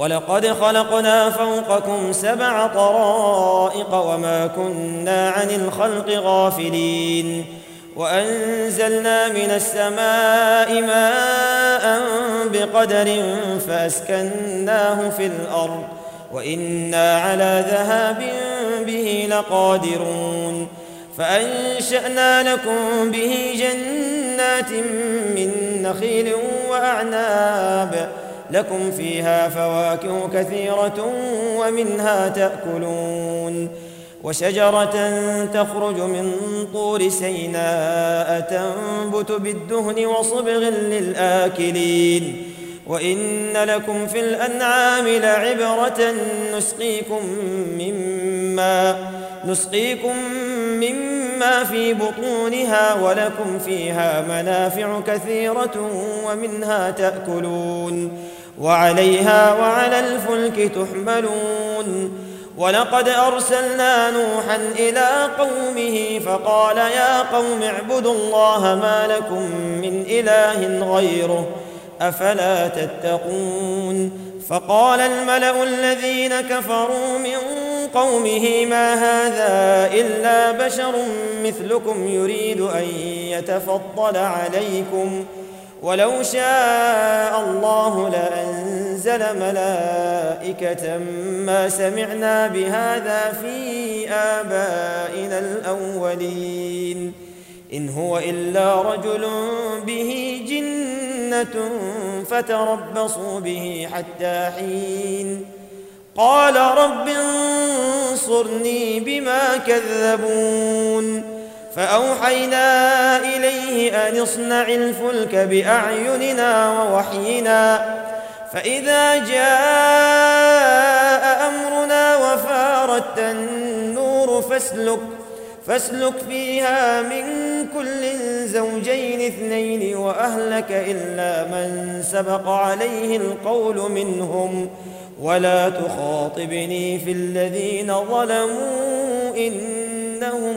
ولقد خلقنا فوقكم سبع طرائق وما كنا عن الخلق غافلين. وأنزلنا من السماء ماء بقدر فأسكناه في الأرض. وإنا على ذهاب به لقادرون. فأنشأنا لكم به جنات من نخيل وأعناب. لكم فيها فواكه كثيرة ومنها تأكلون. وشجرة تخرج من طور سيناء تنبت بالدهن وصبغ للآكلين. وإن لكم في الأنعام لعبرة نسقيكم مما نسقيكم مما في بطونها ولكم فيها منافع كثيرة ومنها تأكلون. وعليها وعلى الفلك تحملون ولقد أرسلنا نوحا إلى قومه فقال يا قوم اعبدوا الله ما لكم من إله غيره أفلا تتقون فقال الملأ الذين كفروا من قومه ما هذا إلا بشر مثلكم يريد أن يتفضل عليكم ولو شاء الله لأنزل ملائكة ما سمعنا بهذا في آبائنا الأولين. إن هو إلا رجل به جنة فتربصوا به حتى حين. قال رب انصرني بما كذبون. فأوحينا إليه أن اصنع الفلك بأعيننا ووحينا. فإذا جاء أمرنا وفارت النور فاسلك فاسلك فيها من كل زوجين اثنين وأهلك إلا من سبق عليه القول منهم. ولا تخاطبني في الذين ظلموا إنهم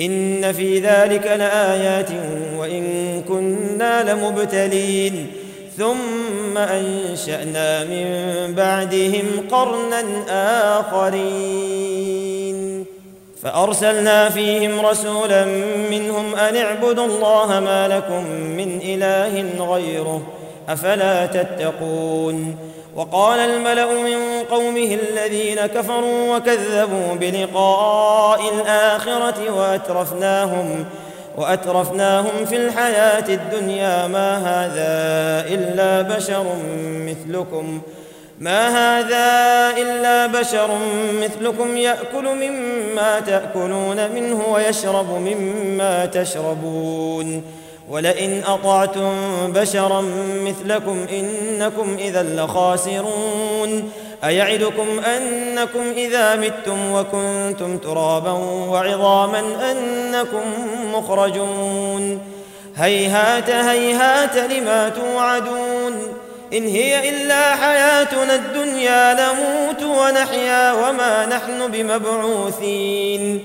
إن في ذلك لآيات وإن كنا لمبتلين. ثم أنشأنا من بعدهم قرنا آخرين. فأرسلنا فيهم رسولا منهم أن اعبدوا الله ما لكم من إله غيره أفلا تتقون. وقال الملأ من قومه الذين كفروا وكذبوا بلقاء الآخرة وأترفناهم وأترفناهم في الحياة الدنيا ما هذا إلا بشر مثلكم ما هذا إلا بشر مثلكم يأكل مما تأكلون منه ويشرب مما تشربون ولئن أطعتم بشرا مثلكم إنكم إذا لخاسرون أيعدكم أنكم إذا متم وكنتم ترابا وعظاما أنكم مخرجون هيهات هيهات لما توعدون إن هي إلا حياتنا الدنيا نموت ونحيا وما نحن بمبعوثين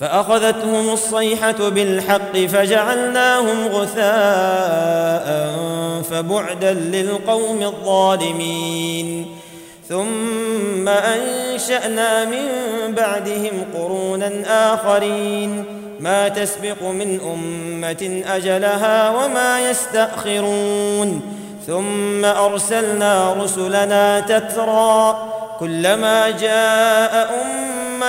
فأخذتهم الصيحة بالحق فجعلناهم غثاء فبعدا للقوم الظالمين. ثم أنشأنا من بعدهم قرونا آخرين. ما تسبق من أمة أجلها وما يستأخرون. ثم أرسلنا رسلنا تترى كلما جاء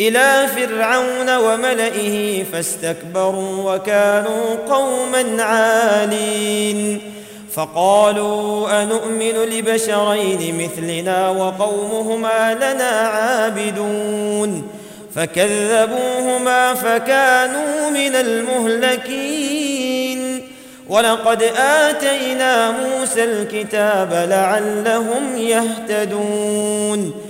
إلى فرعون وملئه فاستكبروا وكانوا قوما عالين. فقالوا انومن لبشرين مثلنا وقومهما لنا عابدون. فكذبوهما فكانوا من المهلكين. ولقد آتينا موسى الكتاب لعلهم يهتدون.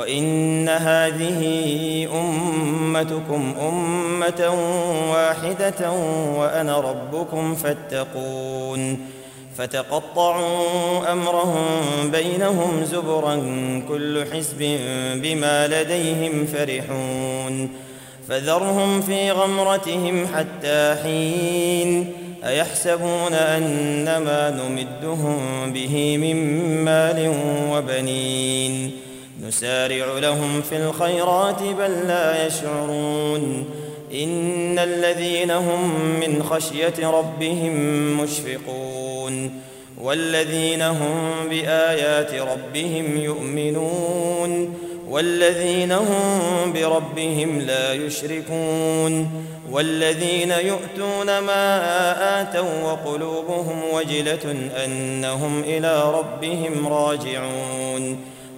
وإن هذه أمتكم أمة واحدة وأنا ربكم فاتقون. فتقطعوا أمرهم بينهم زبرا كل حزب بما لديهم فرحون. فذرهم في غمرتهم حتى حين. أيحسبون ان ما نمدهم به من مال وبنين. نسارع لهم في الخيرات بل لا يشعرون. إن الذين هم من خشية ربهم مشفقون. والذين هم بآيات ربهم يؤمنون. والذين هم بربهم لا يشركون. والذين يؤتون ما آتوا وقلوبهم وجلة أنهم إلى ربهم راجعون.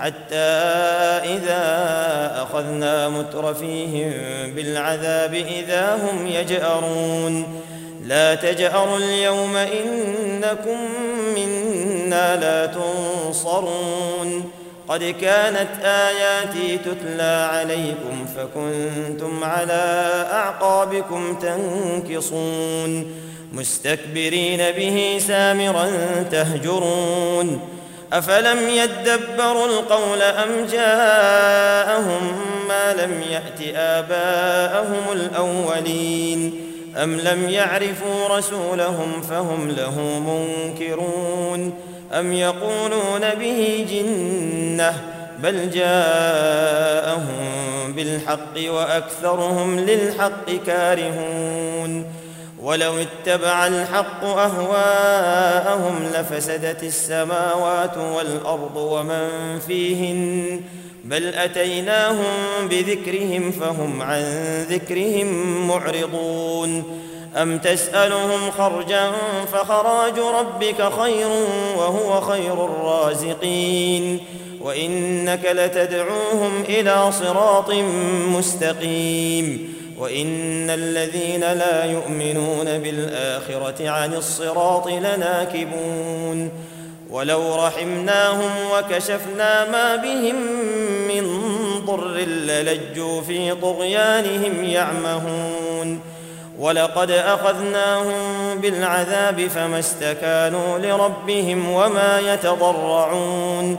حتى إذا أخذنا مترفيهم بالعذاب إذا هم يجأرون. لا تجأروا اليوم إنكم منا لا تنصرون. قد كانت آياتي تتلى عليكم فكنتم على أعقابكم تنكصون. مستكبرين به سامرا تهجرون. أفلم يدبروا القول أم جاءهم ما لم يأت آباءهم الأولين أم لم يعرفوا رسولهم فهم له منكرون أم يقولون به جنة بل جاءهم بالحق وأكثرهم للحق كارهون ولو اتبع الحق أهواءهم لفسدت السماوات والأرض ومن فيهن بل أتيناهم بذكرهم فهم عن ذكرهم معرضون أم تسألهم خرجا فخراج ربك خير وهو خير الرازقين وإنك لتدعوهم إلى صراط مستقيم وإن الذين لا يؤمنون بالآخرة عن الصراط لناكبون. ولو رحمناهم وكشفنا ما بهم من ضر للجوا في طغيانهم يعمهون. ولقد أخذناهم بالعذاب فما استكانوا لربهم وما يتضرعون.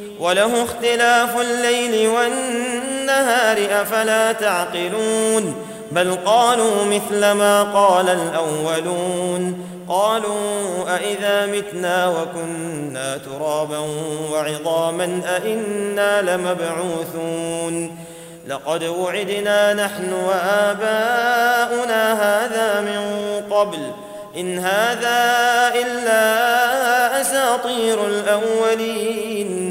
وله اختلاف الليل والنهار أفلا تعقلون؟ بل قالوا مثل ما قال الأولون. قالوا أإذا متنا وكنا ترابا وعظاما أإنا لمبعوثون. لقد وعدنا نحن وآباؤنا هذا من قبل. إن هذا إلا أساطير الأولين.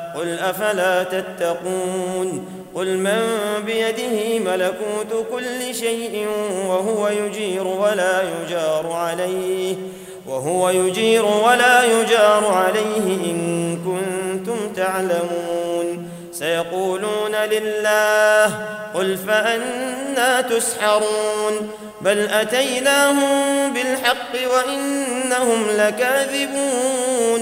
قل أفلا تتقون قل من بيده ملكوت كل شيء وهو يجير ولا يجار عليه وهو يجير ولا يجار عليه إن كنتم تعلمون سيقولون لله قل فأنا تسحرون بل أتيناهم بالحق وإنهم لكاذبون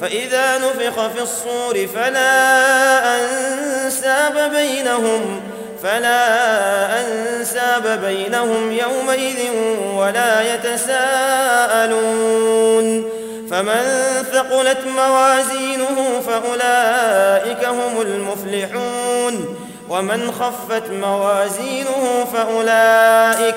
فإذا نفخ في الصور فلا أنساب بينهم فلا أنساب بينهم يومئذ ولا يتساءلون. فمن ثقلت موازينه فأولئك هم المفلحون ومن خفت موازينه فأولئك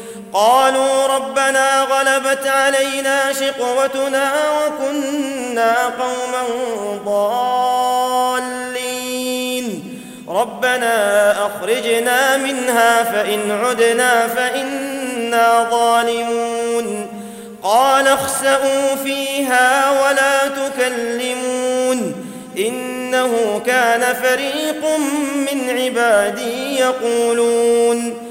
قالوا ربنا غلبت علينا شقوتنا وكنا قوما ضالين. ربنا أخرجنا منها فإن عدنا فإنا ظالمون. قال اخسأوا فيها ولا تكلمون. إنه كان فريق من عبادي يقولون.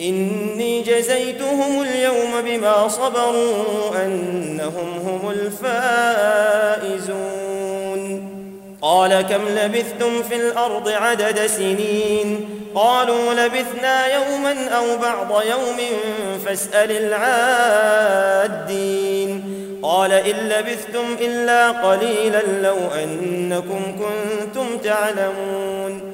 إني جزيتهم اليوم بما صبروا أنهم هم الفائزون. قال كم لبثتم في الأرض عدد سنين؟ قالوا لبثنا يوما أو بعض يوم فاسأل العادين. قال إن لبثتم إلا قليلا لو أنكم كنتم تعلمون.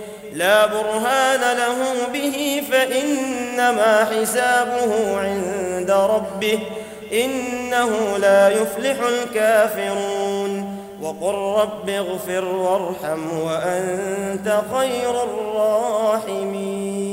لا برهان له به فإنما حسابه عند ربه إنه لا يفلح الكافرون. وقل رب اغفر وارحم وأنت خير الراحمين.